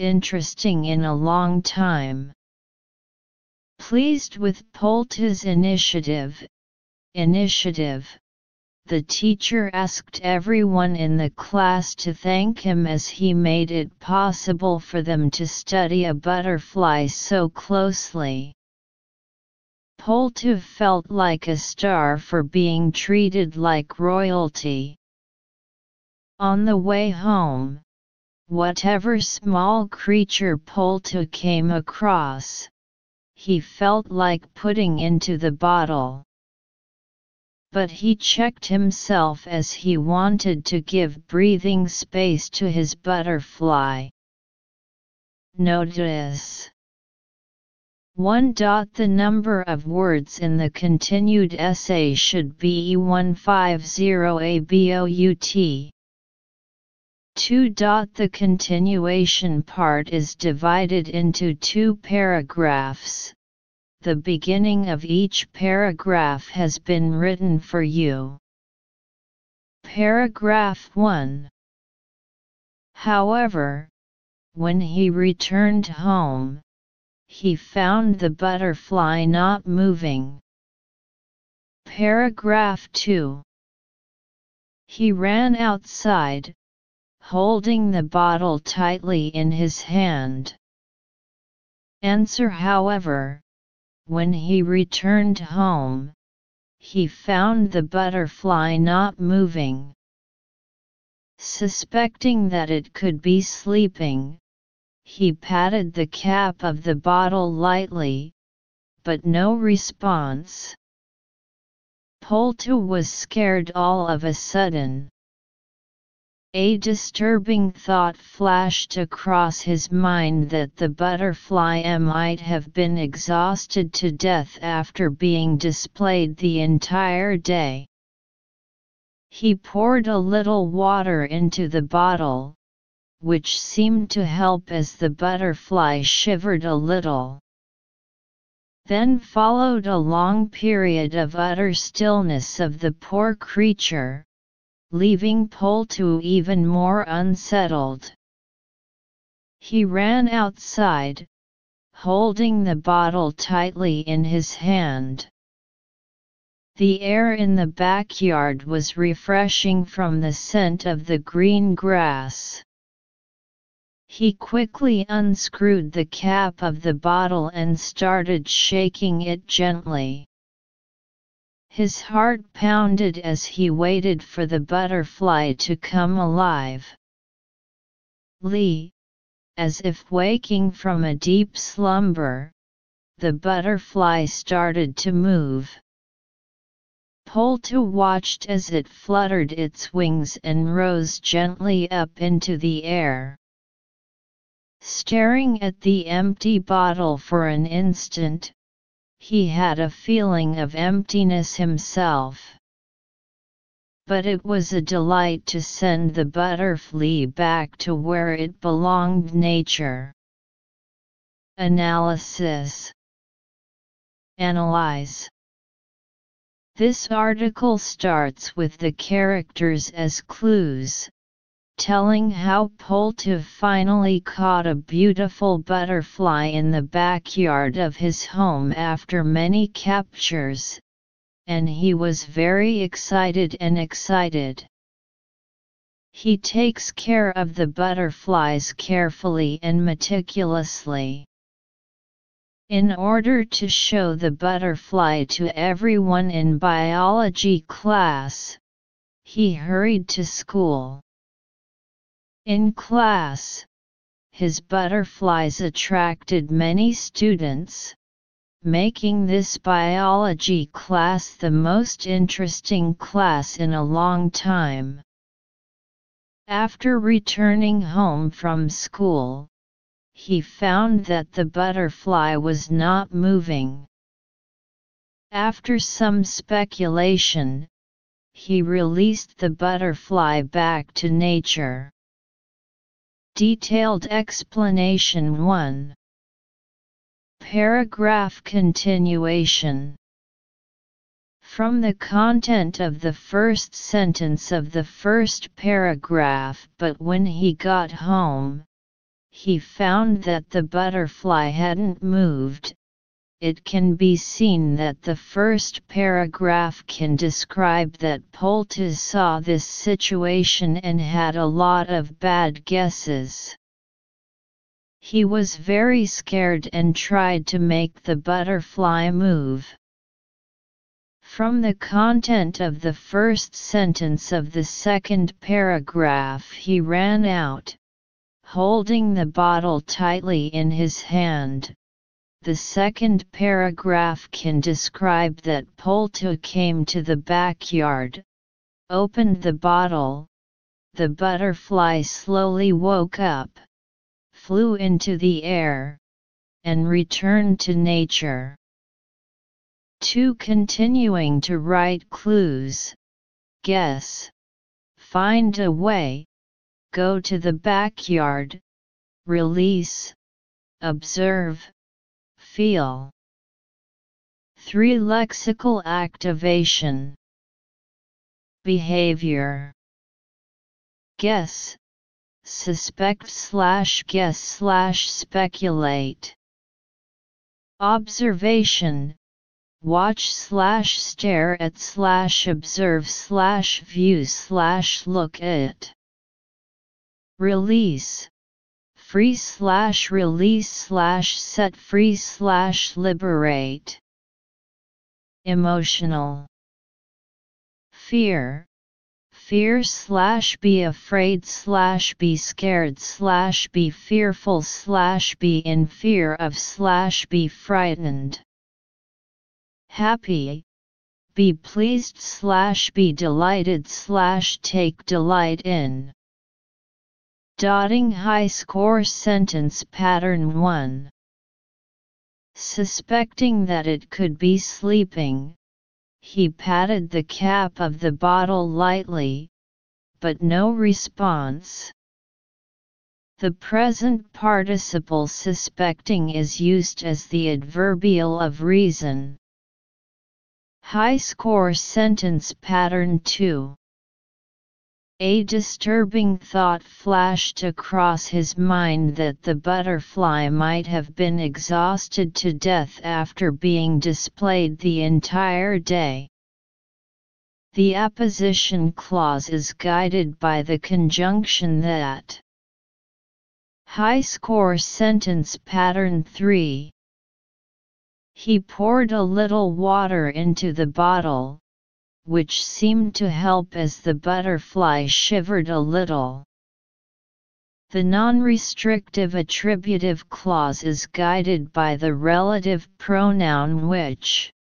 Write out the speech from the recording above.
interesting in a long time. Pleased with Polta's initiative, initiative, the teacher asked everyone in the class to thank him as he made it possible for them to study a butterfly so closely. Polta felt like a star for being treated like royalty. On the way home, whatever small creature Polta came across, he felt like putting into the bottle but he checked himself as he wanted to give breathing space to his butterfly. Notice 1. The number of words in the continued essay should be E150ABOUT. 2. The continuation part is divided into two paragraphs, the beginning of each paragraph has been written for you. Paragraph 1 However, when he returned home, he found the butterfly not moving. Paragraph 2 He ran outside, holding the bottle tightly in his hand. Answer However, when he returned home, he found the butterfly not moving. Suspecting that it could be sleeping, he patted the cap of the bottle lightly, but no response. Polta was scared all of a sudden. A disturbing thought flashed across his mind that the butterfly might have been exhausted to death after being displayed the entire day. He poured a little water into the bottle, which seemed to help as the butterfly shivered a little. Then followed a long period of utter stillness of the poor creature, leaving Polta even more unsettled. He ran outside, holding the bottle tightly in his hand. The air in the backyard was refreshing from the scent of the green grass. He quickly unscrewed the cap of the bottle and started shaking it gently. His heart pounded as he waited for the butterfly to come alive. Lee, as if waking from a deep slumber, the butterfly started to move. Polta watched as it fluttered its wings and rose gently up into the air. Staring at the empty bottle for an instant, he had a feeling of emptiness himself. But it was a delight to send the butterfly back to where it belonged nature. Analysis Analyze This article starts with the characters as clues, telling how Polta finally caught a beautiful butterfly in the backyard of his home after many captures, and he was very excited and excited. He takes care of the butterflies carefully and meticulously. In order to show the butterfly to everyone in biology class, he hurried to school. In class, his butterflies attracted many students, making this biology class the most interesting class in a long time. After returning home from school, he found that the butterfly was not moving. After some speculation, he released the butterfly back to nature. Detailed explanation 1 Paragraph continuation. From the content of the first sentence of the first paragraph But when he got home, he found that the butterfly hadn't moved, it can be seen that the first paragraph can describe that Polta saw this situation and had a lot of bad guesses. He was very scared and tried to make the butterfly move. From the content of the first sentence of the second paragraph he ran out, holding the bottle tightly in his hand. The second paragraph can describe that Polta came to the backyard, opened the bottle, the butterfly slowly woke up, flew into the air, and returned to nature. 2. Continuing to write clues, guess, find a way, go to the backyard, release, observe, feel. 3. Lexical activation Behavior Guess, suspect slash guess slash speculate. Observation watch slash stare at slash observe slash view slash look at. Release. Free slash release slash set free slash liberate. Emotional. Fear. Fear slash be afraid slash be scared slash be fearful slash be in fear of slash be frightened. Happy. Be pleased slash be delighted slash take delight in. Dotting high score sentence pattern 1. Suspecting that it could be sleeping, he patted the cap of the bottle lightly, but no response. The present participle suspecting is used as the adverbial of reason. High score sentence pattern 2. A disturbing thought flashed across his mind that the butterfly might have been exhausted to death after being displayed the entire day. The apposition clause is guided by the conjunction that. High score sentence pattern 3. He poured a little water into the bottle, which seemed to help as the butterfly shivered a little. The non-restrictive attributive clause is guided by the relative pronoun which.